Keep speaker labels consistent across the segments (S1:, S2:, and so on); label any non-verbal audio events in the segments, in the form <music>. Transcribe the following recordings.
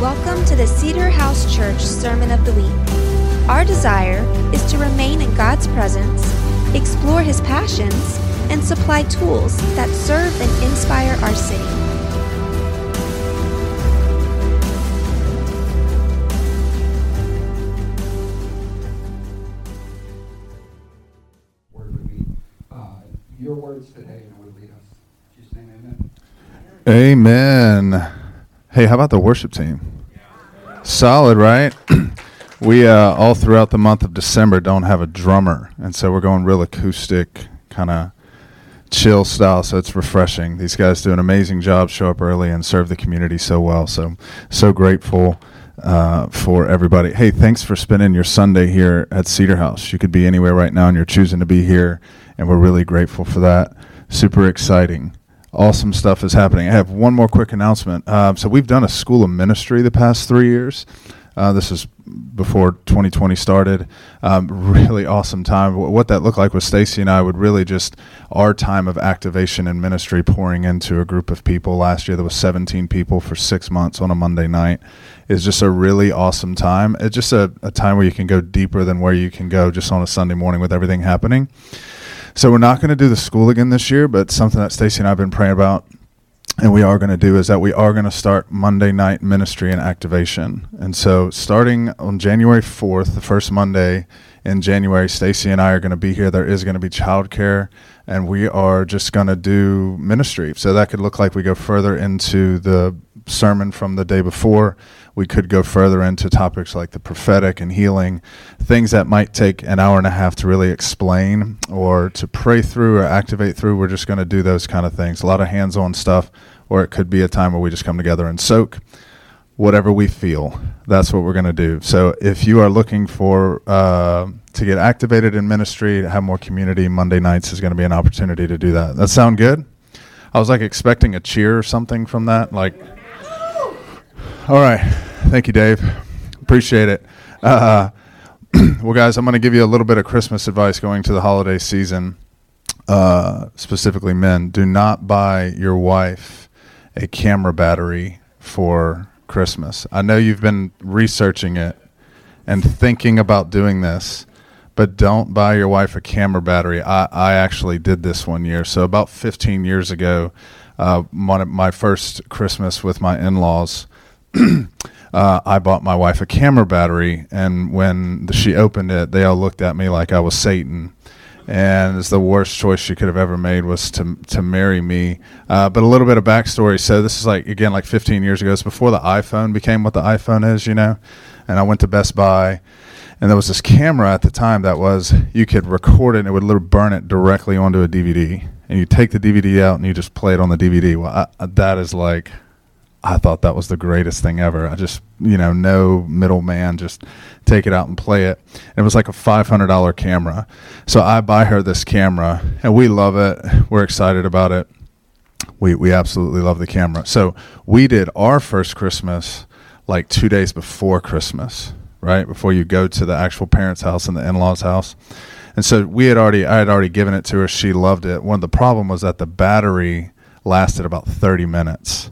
S1: Welcome to the Cedar House Church Sermon of the Week. Our desire is to remain in God's presence, explore His passions, and supply tools that serve and inspire our city.
S2: word would be uh, your words today and would lead us. Just saying amen.
S3: Amen. Hey, how about the worship team? Solid, right? <clears throat> we uh, all throughout the month of December don't have a drummer, and so we're going real acoustic, kind of chill style. So it's refreshing. These guys do an amazing job. Show up early and serve the community so well. So so grateful uh, for everybody. Hey, thanks for spending your Sunday here at Cedar House. You could be anywhere right now, and you're choosing to be here, and we're really grateful for that. Super exciting awesome stuff is happening. I have one more quick announcement. Uh, so we've done a school of ministry the past three years. Uh, this is before 2020 started. Um, <laughs> really awesome time. Wh- What that looked like was Stacy and I would really just our time of activation and ministry pouring into a group of people. Last year there was 17 people for six months on a Monday night. Is just a really awesome time. It's just a, a time where you can go deeper than where you can go just on a Sunday morning with everything happening. So we're not going to do the school again this year, but something that Stacy and I have been praying about and we are going to do is that we are going to start Monday night ministry and activation. And so starting on January 4th, the first Monday in January, Stacy and I are going to be here. There is going to be childcare and we are just going to do ministry. So that could look like we go further into the sermon from the day before. We could go further into topics like the prophetic and healing, things that might take an hour and a half to really explain or to pray through or activate through. We're just going to do those kind of things. A lot of hands on stuff, or it could be a time where we just come together and soak whatever we feel. That's what we're going to do. So if you are looking for uh, to get activated in ministry, to have more community, Monday nights is going to be an opportunity to do that. That sound good? I was like expecting a cheer or something from that. Like, all right, thank you, Dave. Appreciate it. Uh, <clears throat> well, guys, I'm going to give you a little bit of Christmas advice going to the holiday season. Uh, specifically, men, do not buy your wife a camera battery for Christmas. I know you've been researching it and thinking about doing this, but don't buy your wife a camera battery. I, I actually did this one year. So, about 15 years ago, uh, of my first Christmas with my in laws, <clears throat> uh, I bought my wife a camera battery. And when she opened it, they all looked at me like I was Satan and it's the worst choice she could have ever made was to to marry me. Uh, but a little bit of backstory. So this is like again like 15 years ago. It's before the iPhone became what the iPhone is, you know. And I went to Best Buy, and there was this camera at the time that was you could record it and it would literally burn it directly onto a DVD. And you take the DVD out and you just play it on the DVD. Well, I, that is like I thought that was the greatest thing ever. I just, you know, no middleman, just take it out and play it. And it was like a $500 camera. So I buy her this camera and we love it. We're excited about it. We, we absolutely love the camera. So we did our first Christmas like two days before Christmas, right? Before you go to the actual parents' house and the in law's house. And so we had already, I had already given it to her. She loved it. One of the problem was that the battery lasted about 30 minutes.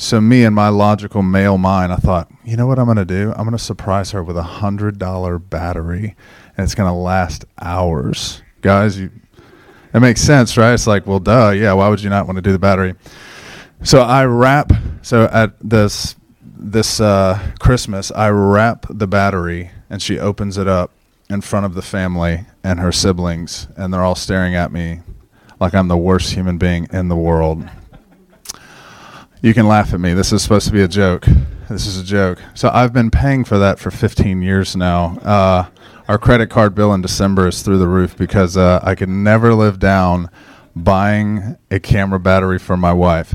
S3: So me and my logical male mind, I thought, you know what I'm going to do? I'm going to surprise her with a hundred dollar battery, and it's going to last hours. Guys, you, it makes sense, right? It's like, well, duh, yeah. Why would you not want to do the battery? So I wrap. So at this this uh, Christmas, I wrap the battery, and she opens it up in front of the family and her siblings, and they're all staring at me like I'm the worst human being in the world. You can laugh at me. This is supposed to be a joke. This is a joke. So I've been paying for that for 15 years now. Uh, our credit card bill in December is through the roof because uh, I could never live down buying a camera battery for my wife.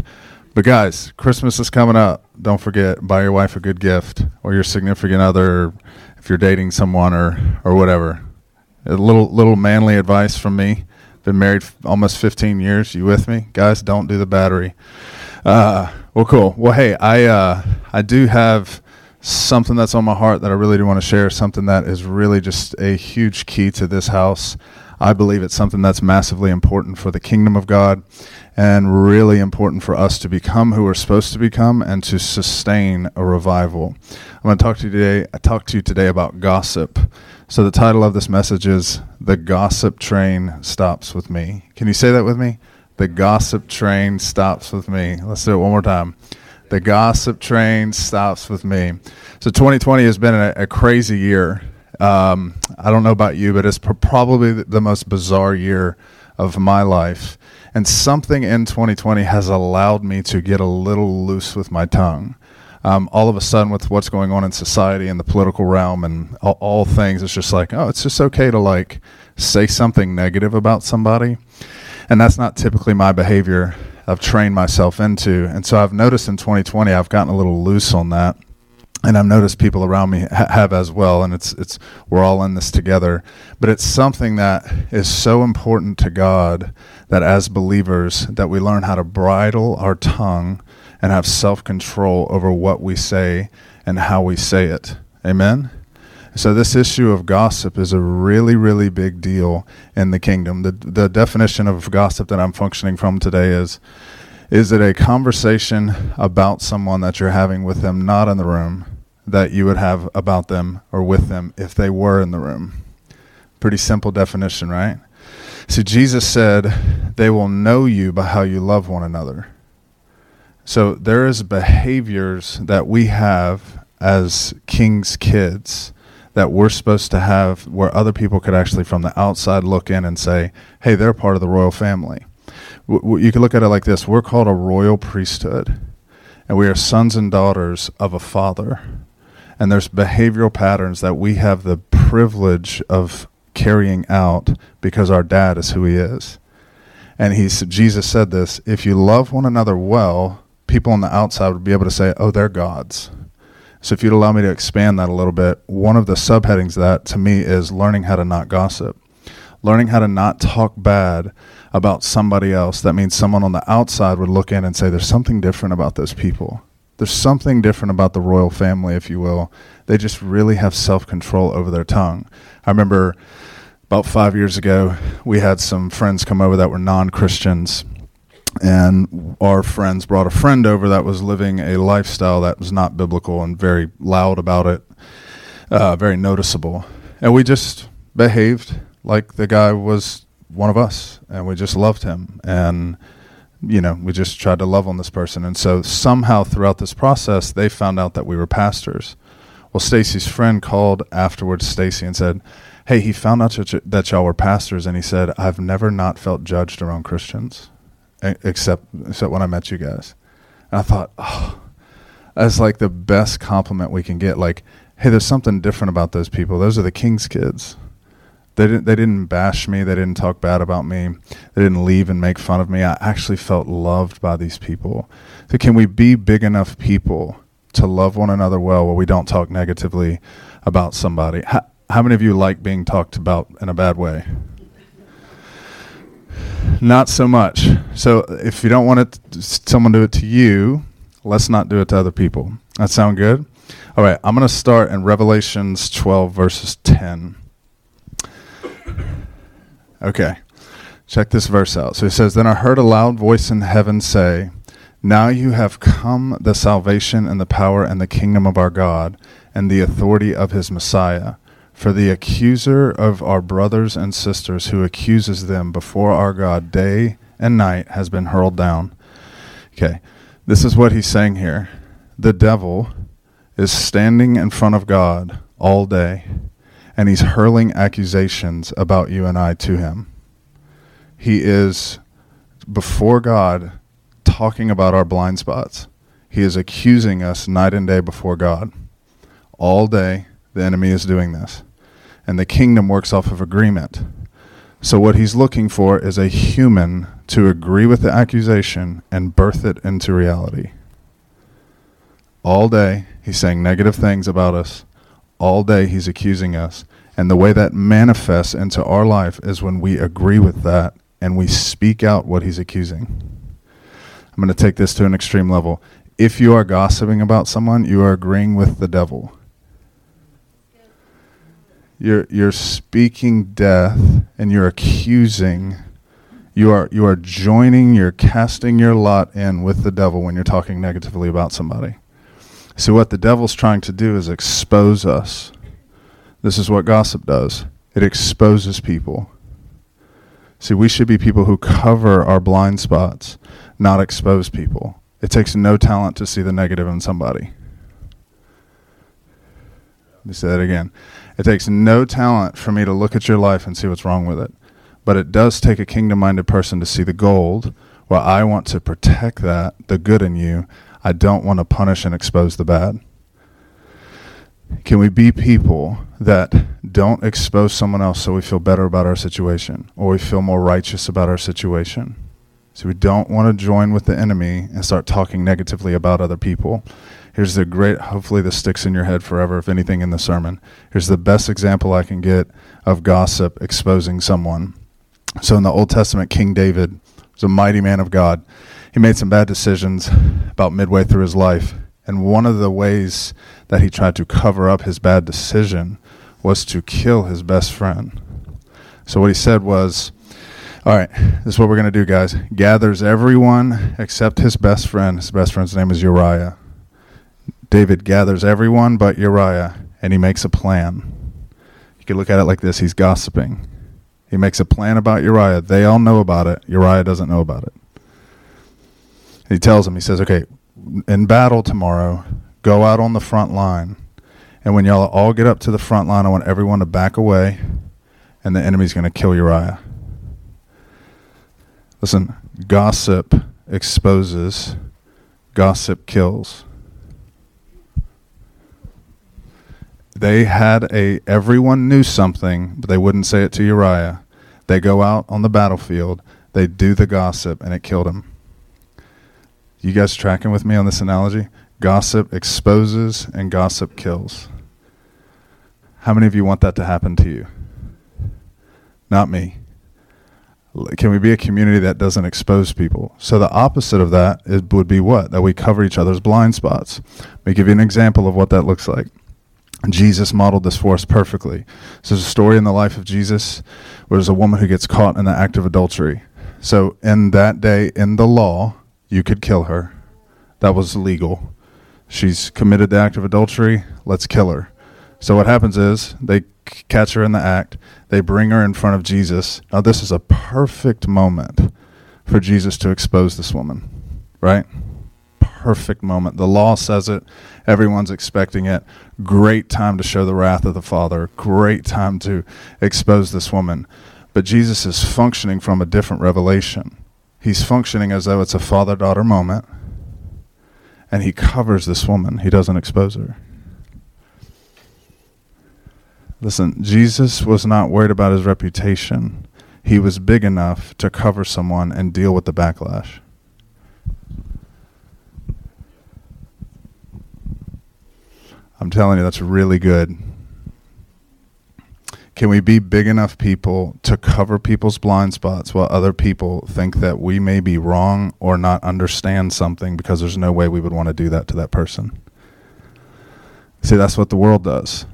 S3: But guys, Christmas is coming up. Don't forget, buy your wife a good gift or your significant other, if you're dating someone or or whatever. A little little manly advice from me. Been married almost 15 years. You with me, guys? Don't do the battery. Uh, well, cool. Well, hey, I uh, I do have something that's on my heart that I really do want to share. Something that is really just a huge key to this house. I believe it's something that's massively important for the kingdom of God and really important for us to become who we're supposed to become and to sustain a revival. I'm going to talk to you today I talk to you today about gossip. So the title of this message is The Gossip Train Stops with Me. Can you say that with me? The gossip train stops with me. Let's do it one more time. The gossip train stops with me. So 2020 has been a, a crazy year. Um, I don't know about you, but it's pr- probably the most bizarre year of my life. And something in 2020 has allowed me to get a little loose with my tongue. Um, all of a sudden, with what's going on in society and the political realm and all, all things, it's just like, oh, it's just okay to like say something negative about somebody. And that's not typically my behavior. I've trained myself into. And so I've noticed in 2020, I've gotten a little loose on that and I've noticed people around me ha- have as well, and it's it's we're all in this together. But it's something that is so important to God that as believers that we learn how to bridle our tongue and have self control over what we say and how we say it. Amen. So this issue of gossip is a really, really big deal in the kingdom. The the definition of gossip that I'm functioning from today is is it a conversation about someone that you're having with them not in the room that you would have about them or with them if they were in the room? Pretty simple definition, right? So Jesus said, They will know you by how you love one another. So there is behaviors that we have as king's kids that we're supposed to have where other people could actually from the outside look in and say, hey, they're part of the royal family you can look at it like this we're called a royal priesthood, and we are sons and daughters of a father. And there's behavioral patterns that we have the privilege of carrying out because our dad is who he is. And he Jesus said this if you love one another well, people on the outside would be able to say, oh, they're gods. So if you'd allow me to expand that a little bit, one of the subheadings of that to me is learning how to not gossip, learning how to not talk bad about somebody else, that means someone on the outside would look in and say, There's something different about those people. There's something different about the royal family, if you will. They just really have self control over their tongue. I remember about five years ago, we had some friends come over that were non Christians. And our friends brought a friend over that was living a lifestyle that was not biblical and very loud about it, uh, very noticeable. And we just behaved like the guy was one of us, and we just loved him, and you know, we just tried to love on this person. And so somehow throughout this process, they found out that we were pastors. Well, Stacy's friend called afterwards, Stacy, and said, "Hey, he found out that y'all were pastors, and he said I've never not felt judged around Christians, except except when I met you guys." And I thought, oh, that's like the best compliment we can get. Like, hey, there's something different about those people. Those are the king's kids. They didn't, they didn't bash me. They didn't talk bad about me. They didn't leave and make fun of me. I actually felt loved by these people. So, can we be big enough people to love one another well where we don't talk negatively about somebody? How, how many of you like being talked about in a bad way? Not so much. So, if you don't want it, someone do it to you, let's not do it to other people. That sound good? All right, I'm going to start in Revelations 12, verses 10. Okay. Check this verse out. So he says, Then I heard a loud voice in heaven say, Now you have come the salvation and the power and the kingdom of our God and the authority of his Messiah. For the accuser of our brothers and sisters who accuses them before our God day and night has been hurled down. Okay. This is what he's saying here. The devil is standing in front of God all day and he's hurling accusations about you and I to him. He is before God talking about our blind spots. He is accusing us night and day before God. All day, the enemy is doing this. And the kingdom works off of agreement. So, what he's looking for is a human to agree with the accusation and birth it into reality. All day, he's saying negative things about us all day he's accusing us. And the way that manifests into our life is when we agree with that and we speak out what he's accusing. I'm going to take this to an extreme level. If you are gossiping about someone, you are agreeing with the devil. You're you're speaking death and you're accusing. You are you are joining, you're casting your lot in with the devil when you're talking negatively about somebody. So what the devil's trying to do is expose us. This is what gossip does. It exposes people. See, we should be people who cover our blind spots, not expose people. It takes no talent to see the negative in somebody. Let me say that again. It takes no talent for me to look at your life and see what's wrong with it. But it does take a kingdom minded person to see the gold. Well, I want to protect that, the good in you. I don't want to punish and expose the bad. Can we be people that don't expose someone else so we feel better about our situation or we feel more righteous about our situation? So we don't want to join with the enemy and start talking negatively about other people. Here's the great, hopefully, this sticks in your head forever, if anything, in the sermon. Here's the best example I can get of gossip exposing someone. So, in the Old Testament, King David was a mighty man of God. He made some bad decisions about midway through his life. And one of the ways that he tried to cover up his bad decision was to kill his best friend. So, what he said was, all right, this is what we're going to do, guys. Gathers everyone except his best friend. His best friend's name is Uriah. David gathers everyone but Uriah, and he makes a plan. You could look at it like this he's gossiping. He makes a plan about Uriah. They all know about it. Uriah doesn't know about it. He tells him, he says, okay, in battle tomorrow, go out on the front line. And when y'all all get up to the front line, I want everyone to back away, and the enemy's going to kill Uriah. Listen, gossip exposes, gossip kills. They had a everyone knew something, but they wouldn't say it to Uriah. They go out on the battlefield, they do the gossip, and it killed him. You guys tracking with me on this analogy? Gossip exposes and gossip kills. How many of you want that to happen to you? Not me. Can we be a community that doesn't expose people? So the opposite of that is, would be what? That we cover each other's blind spots. Let me give you an example of what that looks like. Jesus modeled this for us perfectly. So there's a story in the life of Jesus where there's a woman who gets caught in the act of adultery. So in that day, in the law, you could kill her. That was legal. She's committed the act of adultery. Let's kill her. So what happens is they catch her in the act. They bring her in front of Jesus. Now this is a perfect moment for Jesus to expose this woman, right? Perfect moment. The law says it. Everyone's expecting it. Great time to show the wrath of the Father. Great time to expose this woman. But Jesus is functioning from a different revelation. He's functioning as though it's a father daughter moment. And he covers this woman, he doesn't expose her. Listen, Jesus was not worried about his reputation. He was big enough to cover someone and deal with the backlash. I'm telling you, that's really good. Can we be big enough people to cover people's blind spots while other people think that we may be wrong or not understand something because there's no way we would want to do that to that person? See, that's what the world does.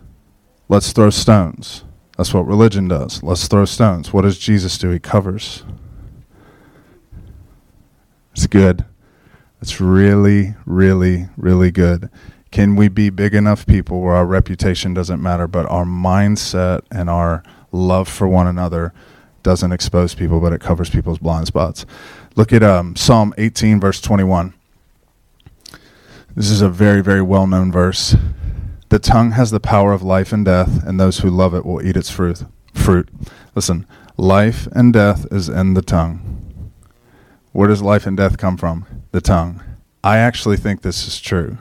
S3: Let's throw stones. That's what religion does. Let's throw stones. What does Jesus do? He covers. It's good. It's really, really, really good. Can we be big enough people where our reputation doesn't matter, but our mindset and our love for one another doesn't expose people, but it covers people's blind spots? Look at um, Psalm 18, verse 21. This is a very, very well known verse. The tongue has the power of life and death, and those who love it will eat its fruit. Fruit. Listen, life and death is in the tongue. Where does life and death come from? The tongue. I actually think this is true.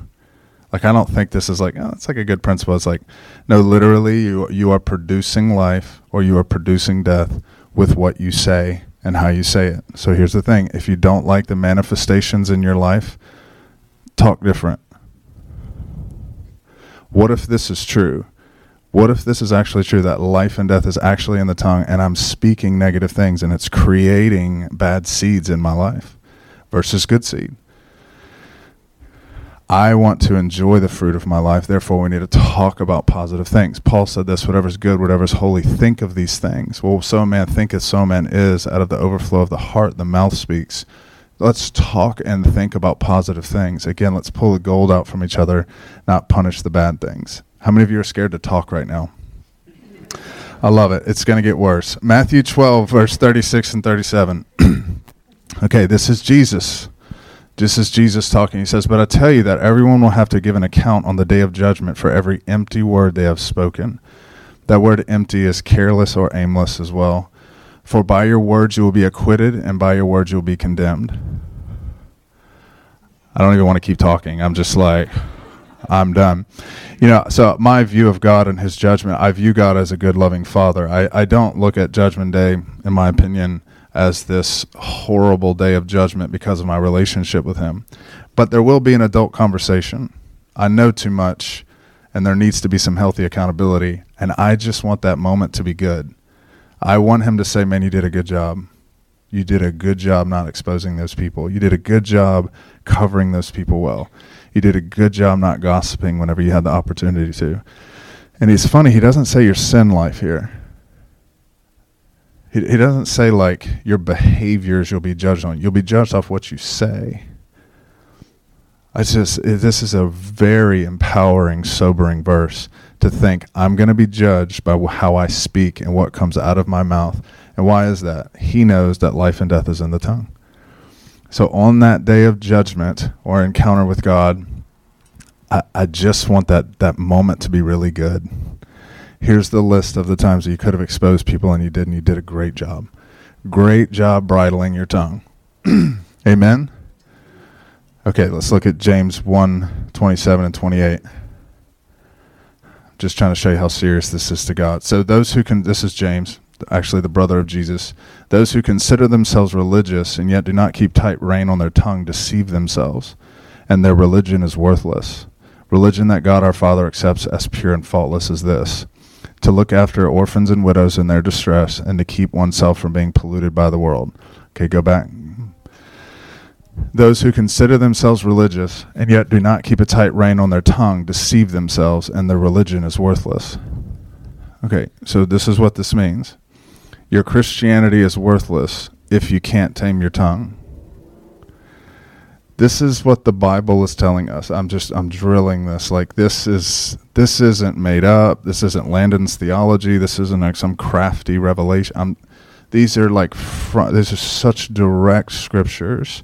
S3: Like I don't think this is like oh, it's like a good principle. It's like no, literally you you are producing life or you are producing death with what you say and how you say it. So here's the thing: if you don't like the manifestations in your life, talk different. What if this is true? What if this is actually true that life and death is actually in the tongue and I'm speaking negative things and it's creating bad seeds in my life versus good seed? I want to enjoy the fruit of my life. Therefore, we need to talk about positive things. Paul said this whatever's good, whatever's holy, think of these things. Well, so a man thinketh, so a man is. Out of the overflow of the heart, the mouth speaks. Let's talk and think about positive things. Again, let's pull the gold out from each other, not punish the bad things. How many of you are scared to talk right now? I love it. It's going to get worse. Matthew 12, verse 36 and 37. <clears throat> okay, this is Jesus this is Jesus talking. He says, But I tell you that everyone will have to give an account on the day of judgment for every empty word they have spoken. That word empty is careless or aimless as well. For by your words you will be acquitted, and by your words you will be condemned. I don't even want to keep talking. I'm just like, I'm done. You know, so my view of God and his judgment, I view God as a good, loving father. I, I don't look at Judgment Day, in my opinion, as this horrible day of judgment because of my relationship with him. But there will be an adult conversation. I know too much, and there needs to be some healthy accountability. And I just want that moment to be good. I want him to say, Man, you did a good job. You did a good job not exposing those people. You did a good job covering those people well. You did a good job not gossiping whenever you had the opportunity to. And it's funny, he doesn't say your sin life here. He, he doesn't say like your behaviors you'll be judged on. You'll be judged off what you say. I just this is a very empowering, sobering verse to think I'm going to be judged by how I speak and what comes out of my mouth. And why is that? He knows that life and death is in the tongue. So on that day of judgment or encounter with God, I, I just want that that moment to be really good here's the list of the times that you could have exposed people and you didn't. You did a great job. Great job bridling your tongue. <clears throat> Amen. Okay, let's look at James 1 27 and 28. Just trying to show you how serious this is to God. So, those who can, this is James, actually the brother of Jesus. Those who consider themselves religious and yet do not keep tight rein on their tongue deceive themselves, and their religion is worthless. Religion that God our Father accepts as pure and faultless is this to look after orphans and widows in their distress, and to keep oneself from being polluted by the world. Okay, go back. Those who consider themselves religious and yet do not keep a tight rein on their tongue deceive themselves, and their religion is worthless. Okay, so this is what this means your Christianity is worthless if you can't tame your tongue. This is what the Bible is telling us. I'm just I'm drilling this like this is this isn't made up. This isn't Landon's theology. This isn't like some crafty revelation. I'm, these are like front, these are such direct scriptures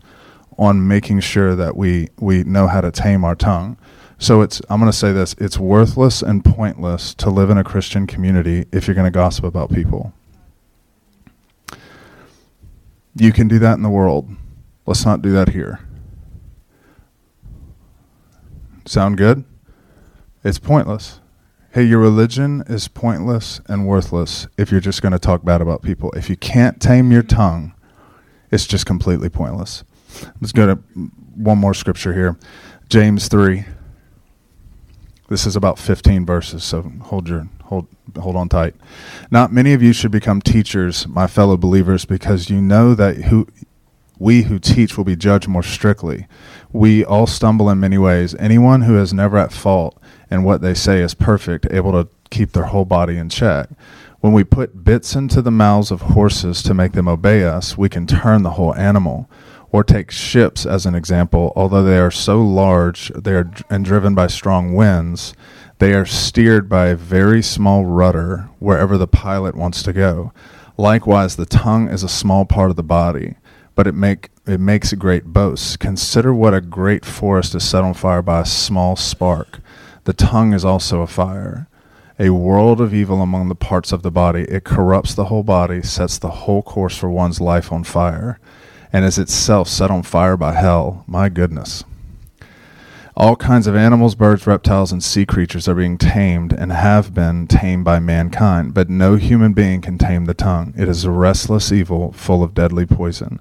S3: on making sure that we we know how to tame our tongue. So it's I'm going to say this, it's worthless and pointless to live in a Christian community if you're going to gossip about people. You can do that in the world. Let's not do that here. Sound good? It's pointless. Hey, your religion is pointless and worthless if you're just going to talk bad about people. If you can't tame your tongue, it's just completely pointless. Let's go to one more scripture here James 3. This is about 15 verses, so hold your hold hold on tight. Not many of you should become teachers, my fellow believers, because you know that who we who teach will be judged more strictly. We all stumble in many ways. Anyone who is never at fault and what they say is perfect, able to keep their whole body in check. When we put bits into the mouths of horses to make them obey us, we can turn the whole animal. Or take ships as an example. Although they are so large they are, and driven by strong winds, they are steered by a very small rudder wherever the pilot wants to go. Likewise, the tongue is a small part of the body but it make it makes a great boast. Consider what a great forest is set on fire by a small spark. The tongue is also a fire, a world of evil among the parts of the body. It corrupts the whole body, sets the whole course for one's life on fire, and is itself set on fire by hell. My goodness. All kinds of animals, birds, reptiles, and sea creatures are being tamed and have been tamed by mankind, but no human being can tame the tongue. It is a restless evil full of deadly poison.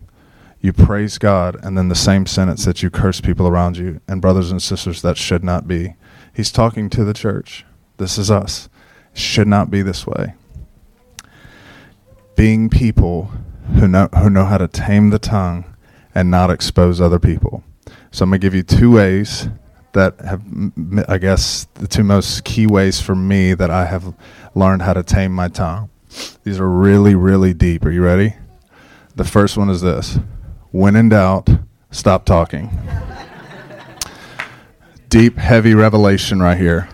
S3: you praise God, and then the same sentence that you curse people around you. And brothers and sisters, that should not be. He's talking to the church. This is us. It should not be this way. Being people who know who know how to tame the tongue and not expose other people. So I'm going to give you two ways that have, I guess, the two most key ways for me that I have learned how to tame my tongue. These are really, really deep. Are you ready? The first one is this when in doubt, stop talking. deep, heavy revelation right here.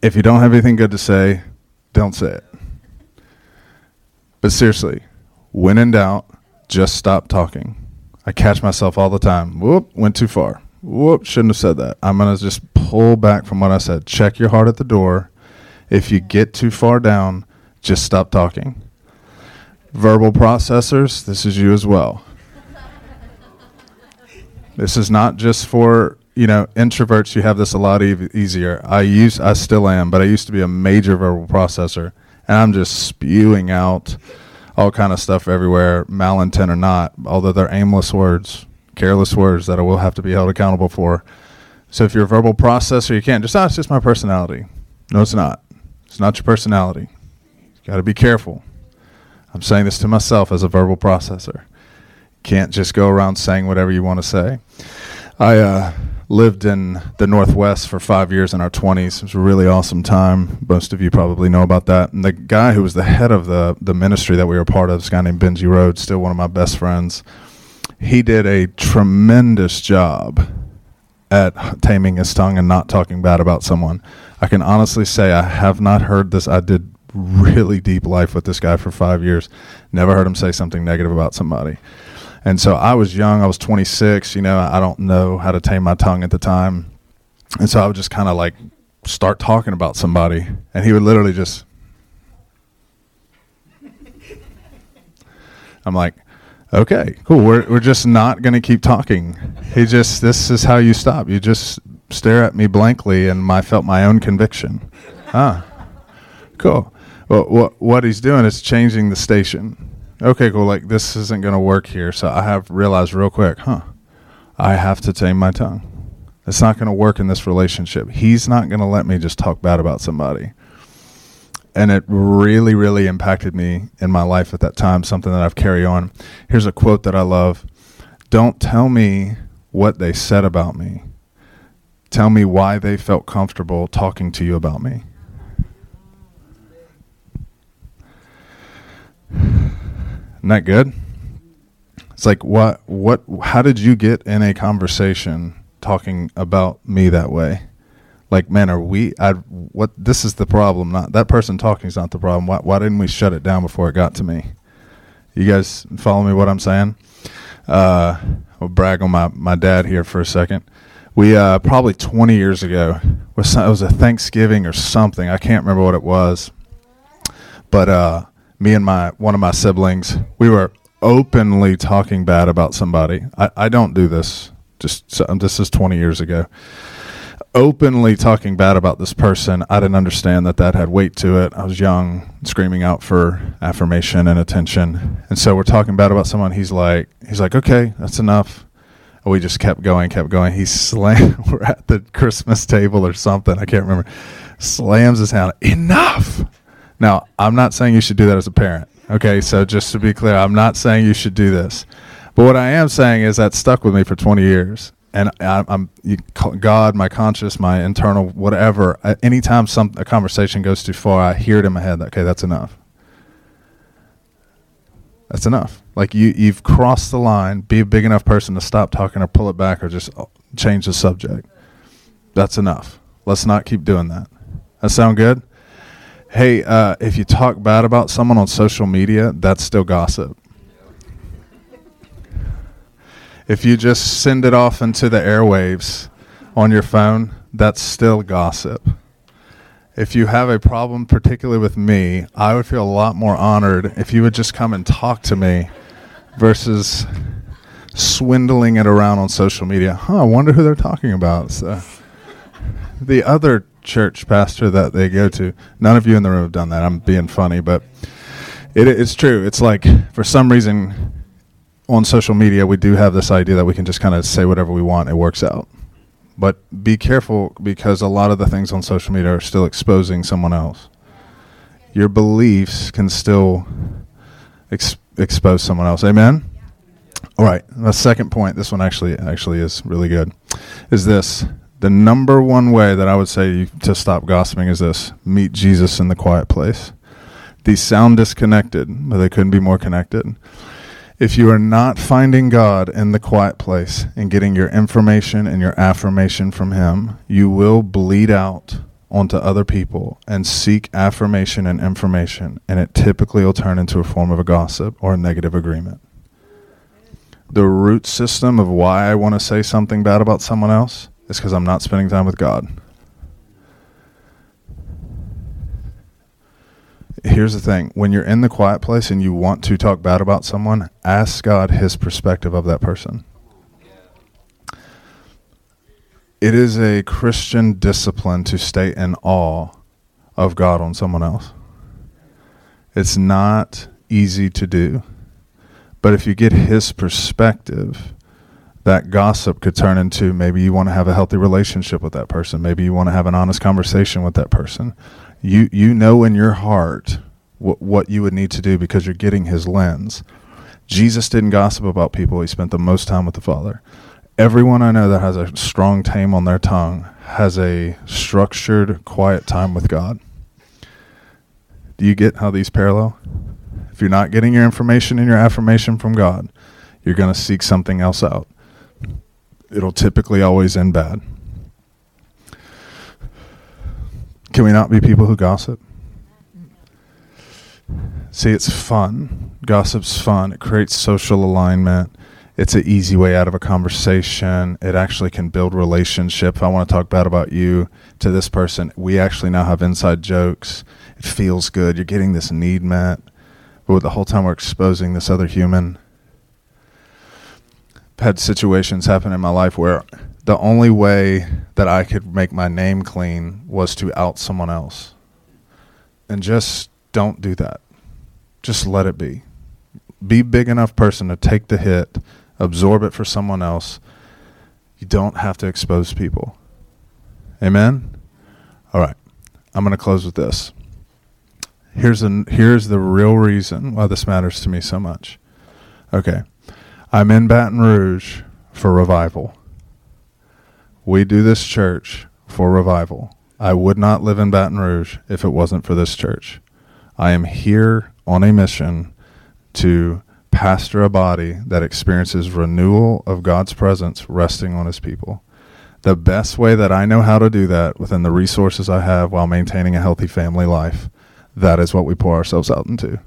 S3: If you don't have anything good to say, don't say it. But seriously, when in doubt, just stop talking. I catch myself all the time. Whoop, went too far. Whoop, shouldn't have said that. I'm going to just pull back from what I said. Check your heart at the door. If you get too far down, just stop talking. Verbal processors, this is you as well. this is not just for you know introverts. You have this a lot e- easier. I use I still am, but I used to be a major verbal processor, and I'm just spewing out all kind of stuff everywhere, malintent or not, although they're aimless words, careless words that I will have to be held accountable for. So if you're a verbal processor, you can't just, oh, it's just my personality. No, it's not. It's not your personality. You got to be careful. I'm saying this to myself as a verbal processor. Can't just go around saying whatever you want to say. I uh, lived in the Northwest for five years in our 20s. It was a really awesome time. Most of you probably know about that. And the guy who was the head of the, the ministry that we were part of, this guy named Benji Rhodes, still one of my best friends, he did a tremendous job at taming his tongue and not talking bad about someone. I can honestly say I have not heard this. I did really deep life with this guy for five years. Never heard him say something negative about somebody. And so I was young. I was 26. You know, I don't know how to tame my tongue at the time. And so I would just kind of like start talking about somebody, and he would literally just. <laughs> I'm like, okay, cool. We're we're just not going to keep talking. He just this is how you stop. You just stare at me blankly, and I felt my own conviction. Ah, cool. Well, what what he's doing is changing the station okay, cool. Like this isn't going to work here. So I have realized real quick, huh? I have to tame my tongue. It's not going to work in this relationship. He's not going to let me just talk bad about somebody. And it really, really impacted me in my life at that time, something that I've carried on. Here's a quote that I love Don't tell me what they said about me. Tell me why they felt comfortable talking to you about me. <sighs> Isn't that good? It's like what what how did you get in a conversation talking about me that way? Like, man, are we I what this is the problem, not that person talking is not the problem. Why why didn't we shut it down before it got to me? You guys follow me what I'm saying? Uh I'll brag on my, my dad here for a second. We uh, probably 20 years ago was it was a Thanksgiving or something. I can't remember what it was, but uh, me and my one of my siblings, we were openly talking bad about somebody. I, I don't do this. Just this is 20 years ago. Openly talking bad about this person. I didn't understand that that had weight to it. I was young, screaming out for affirmation and attention. And so we're talking bad about someone. He's like, he's like, okay, that's enough. And we just kept going, kept going. He slammed. <laughs> We're at the Christmas table or something. I can't remember. Slams his hand. Enough now, I'm not saying you should do that as a parent. Okay, so just to be clear, I'm not saying you should do this. But what I am saying is that stuck with me for 20 years. And I, am God, my conscious, my internal, whatever. Anytime some a conversation goes too far, I hear it in my head. Okay, that's enough. That's enough. Like you, you've crossed the line. Be a big enough person to stop talking or pull it back or just uh, change the subject. That's enough. Let's not keep doing that. That sound good? Hey, uh, if you talk bad about someone on social media, that's still gossip. If you just send it off into the airwaves on your phone, that's still gossip. If you have a problem, particularly with me, I would feel a lot more honored if you would just come and talk to me versus swindling it around on social media. Huh, I wonder who they're talking about. So the other church pastor that they go to. None of you in the room have done that. I'm being funny, but it, it's true. It's like for some reason on social media we do have this idea that we can just kind of say whatever we want. It works out. But be careful because a lot of the things on social media are still exposing someone else. Your beliefs can still ex- expose someone else. Amen. All right. The second point. This one actually actually is really good. Is this the number one way that I would say to stop gossiping is this: meet Jesus in the quiet place. These sound disconnected, but they couldn't be more connected. If you are not finding God in the quiet place and getting your information and your affirmation from Him, you will bleed out onto other people and seek affirmation and information, and it typically will turn into a form of a gossip or a negative agreement. The root system of why I want to say something bad about someone else is because I'm not spending time with God. Here's the thing when you're in the quiet place and you want to talk bad about someone, ask God his perspective of that person. It is a Christian discipline to stay in awe of God on someone else. It's not easy to do. But if you get his perspective, that gossip could turn into maybe you want to have a healthy relationship with that person. Maybe you want to have an honest conversation with that person. You you know in your heart what what you would need to do because you're getting his lens. Jesus didn't gossip about people. He spent the most time with the Father everyone I know that has a strong tame on their tongue has a structured, quiet time with God. Do you get how these parallel? If you're not getting your information and your affirmation from God, you're going to seek something else out. It'll typically always end bad. Can we not be people who gossip? See, it's fun. Gossip's fun. It creates social alignment it's an easy way out of a conversation. It actually can build relationship. I want to talk bad about you to this person, we actually now have inside jokes. It feels good. You're getting this need met. But the whole time we're exposing this other human. Had situations happen in my life where the only way that I could make my name clean was to out someone else. And just don't do that. Just let it be. Be big enough person to take the hit absorb it for someone else. You don't have to expose people. Amen? All right. I'm going to close with this. Here's a, here's the real reason why this matters to me so much. Okay. I'm in Baton Rouge for revival. We do this church for revival. I would not live in Baton Rouge if it wasn't for this church. I am here on a mission to pastor a body that experiences renewal of God's presence resting on his people. The best way that I know how to do that within the resources I have while maintaining a healthy family life, that is what we pour ourselves out into.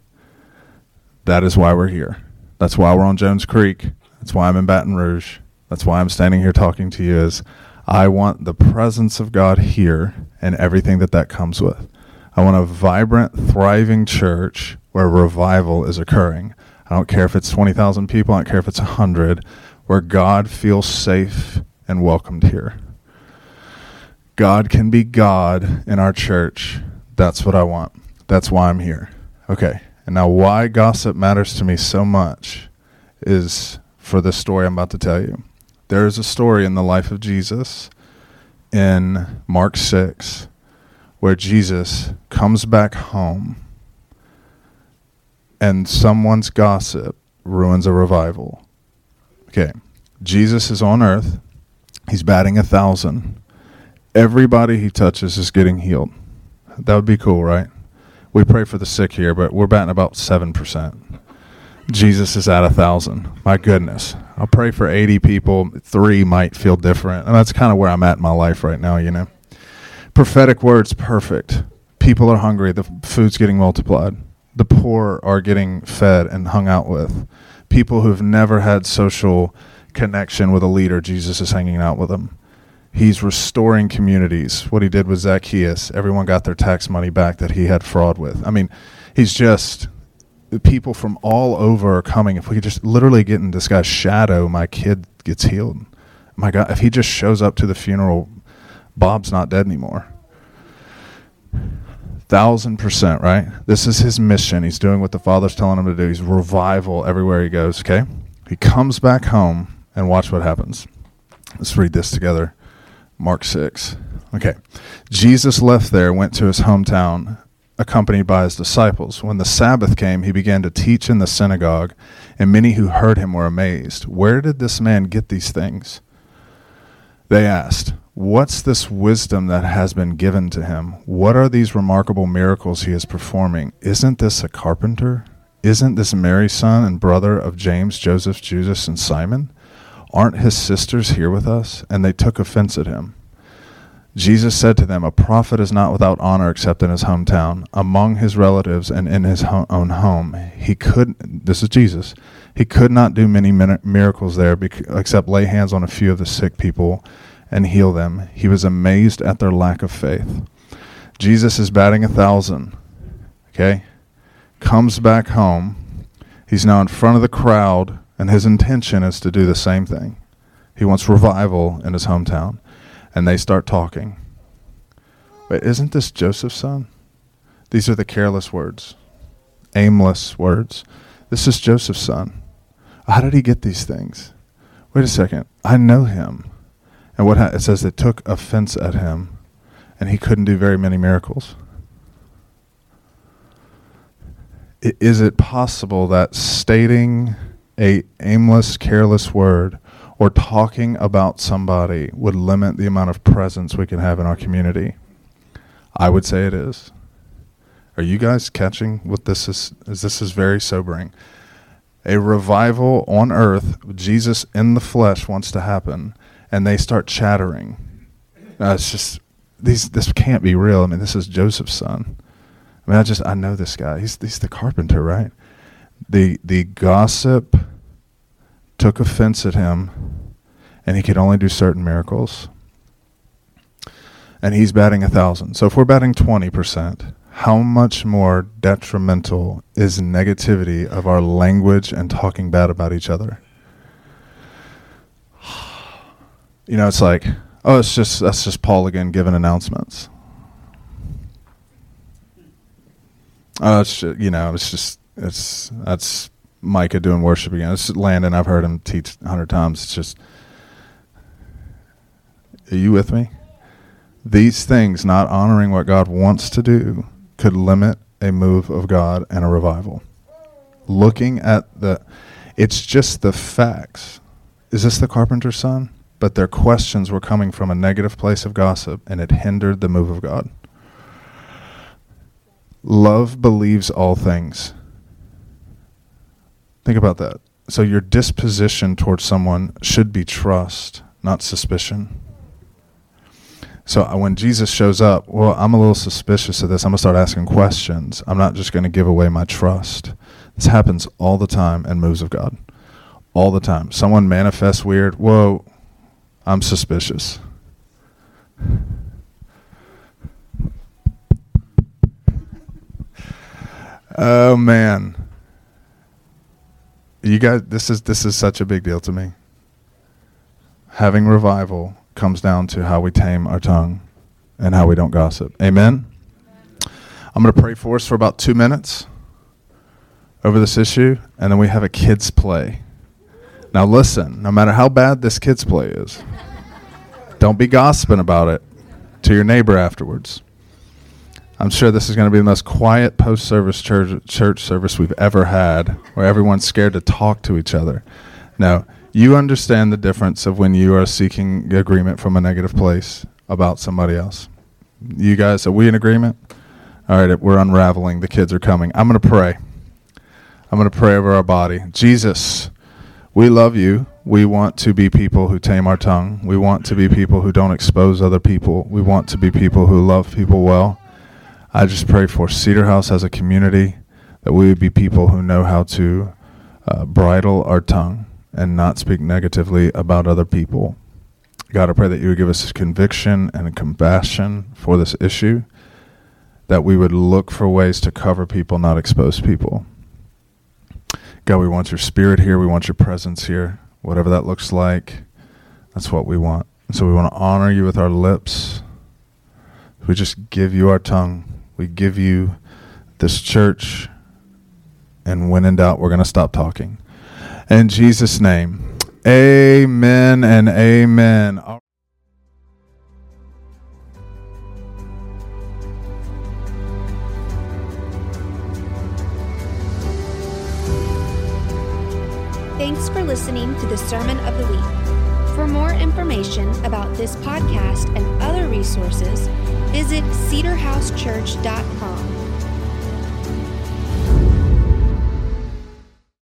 S3: That is why we're here. That's why we're on Jones Creek. That's why I'm in Baton Rouge. That's why I'm standing here talking to you is I want the presence of God here and everything that that comes with. I want a vibrant, thriving church where revival is occurring. I don't care if it's 20,000 people, I don't care if it's 100, where God feels safe and welcomed here. God can be God in our church. That's what I want. That's why I'm here. Okay. And now, why gossip matters to me so much is for the story I'm about to tell you. There is a story in the life of Jesus in Mark 6 where Jesus comes back home and someone's gossip ruins a revival. Okay, Jesus is on earth. He's batting a thousand. Everybody he touches is getting healed. That would be cool, right? We pray for the sick here, but we're batting about 7%. Jesus is at a thousand. My goodness. I'll pray for 80 people. Three might feel different. And that's kind of where I'm at in my life right now, you know. Prophetic words, perfect. People are hungry. The food's getting multiplied the poor are getting fed and hung out with. People who've never had social connection with a leader, Jesus is hanging out with them. He's restoring communities. What he did with Zacchaeus, everyone got their tax money back that he had fraud with. I mean, he's just people from all over are coming. If we could just literally get in this guy's shadow, my kid gets healed. My God, if he just shows up to the funeral Bob's not dead anymore. Thousand percent, right? This is his mission. He's doing what the Father's telling him to do. He's revival everywhere he goes, okay? He comes back home, and watch what happens. Let's read this together. Mark 6. Okay. Jesus left there, went to his hometown, accompanied by his disciples. When the Sabbath came, he began to teach in the synagogue, and many who heard him were amazed. Where did this man get these things? They asked, What's this wisdom that has been given to him? What are these remarkable miracles he is performing? Isn't this a carpenter? Isn't this Mary's son and brother of James, Joseph, Judas, and Simon? Aren't his sisters here with us? And they took offense at him. Jesus said to them, A prophet is not without honor except in his hometown, among his relatives, and in his own home. He could, this is Jesus, he could not do many miracles there except lay hands on a few of the sick people and heal them. He was amazed at their lack of faith. Jesus is batting a thousand, okay? Comes back home. He's now in front of the crowd, and his intention is to do the same thing. He wants revival in his hometown. And they start talking. Wait, isn't this Joseph's son? These are the careless words, aimless words. This is Joseph's son. How did he get these things? Wait a second. I know him. And what ha- it says they took offense at him, and he couldn't do very many miracles. I- is it possible that stating a aimless, careless word or talking about somebody would limit the amount of presence we can have in our community? I would say it is. Are you guys catching what this is? is this is very sobering. A revival on earth, Jesus in the flesh wants to happen and they start chattering. It's just these. This can't be real. I mean, this is Joseph's son. I mean, I just I know this guy. He's he's the carpenter, right? The the gossip took offense at him, and he could only do certain miracles. And he's batting a thousand. So if we're batting twenty percent, how much more detrimental is negativity of our language and talking bad about each other? you know, it's like, oh, it's just that's just Paul again giving announcements. Oh, it's just, you know, it's just it's that's Micah doing worship again. It's Landon. I've heard him teach a hundred times. It's just, are you with me? These things, not honoring what God wants to do, could limit a move of God and a revival. Looking at the, it's just the facts. Is this the carpenter's son? but their questions were coming from a negative place of gossip, and it hindered the move of God. Love believes all things. Think about that. So, your disposition towards someone should be trust, not suspicion. So, uh, when Jesus shows up, well, I'm a little suspicious of this. I'm going to start asking questions. I'm not just going to give away my trust. This happens all the time in moves of God. All the time. Someone manifests weird. Whoa, I'm suspicious. <laughs> Oh man. You guys this is this is such a big deal to me. Having revival comes down to how we tame our tongue and how we don't gossip. Amen. I'm going to pray for us for about 2 minutes over this issue and then we have a kids play. Now, listen, no matter how bad this kids' play is, don't be gossiping about it to your neighbor afterwards. I'm sure this is going to be the most quiet post service church, church service we've ever had, where everyone's scared to talk to each other. Now, you understand the difference of when you are seeking agreement from a negative place about somebody else. You guys, are we in agreement? All right, we're unraveling. The kids are coming. I'm going to pray. I'm going to pray over our body. Jesus, we love you. We want to be people who tame our tongue. We want to be people who don't expose other people. We want to be people who love people well. I just pray for Cedar House as a community that we would be people who know how to uh, bridle our tongue and not speak negatively about other people. God, I pray that you would give us conviction and compassion for this issue, that we would look for ways to cover people, not expose people. God, we want your spirit here. We want your presence here. Whatever that looks like, that's what we want. So we want to honor you with our lips. We just give you our tongue. We give you this church. And when in doubt, we're going to stop talking. In Jesus' name, amen and amen.
S1: Thanks for listening to the Sermon of the Week. For more information about this podcast and other resources, visit cedarhousechurch.com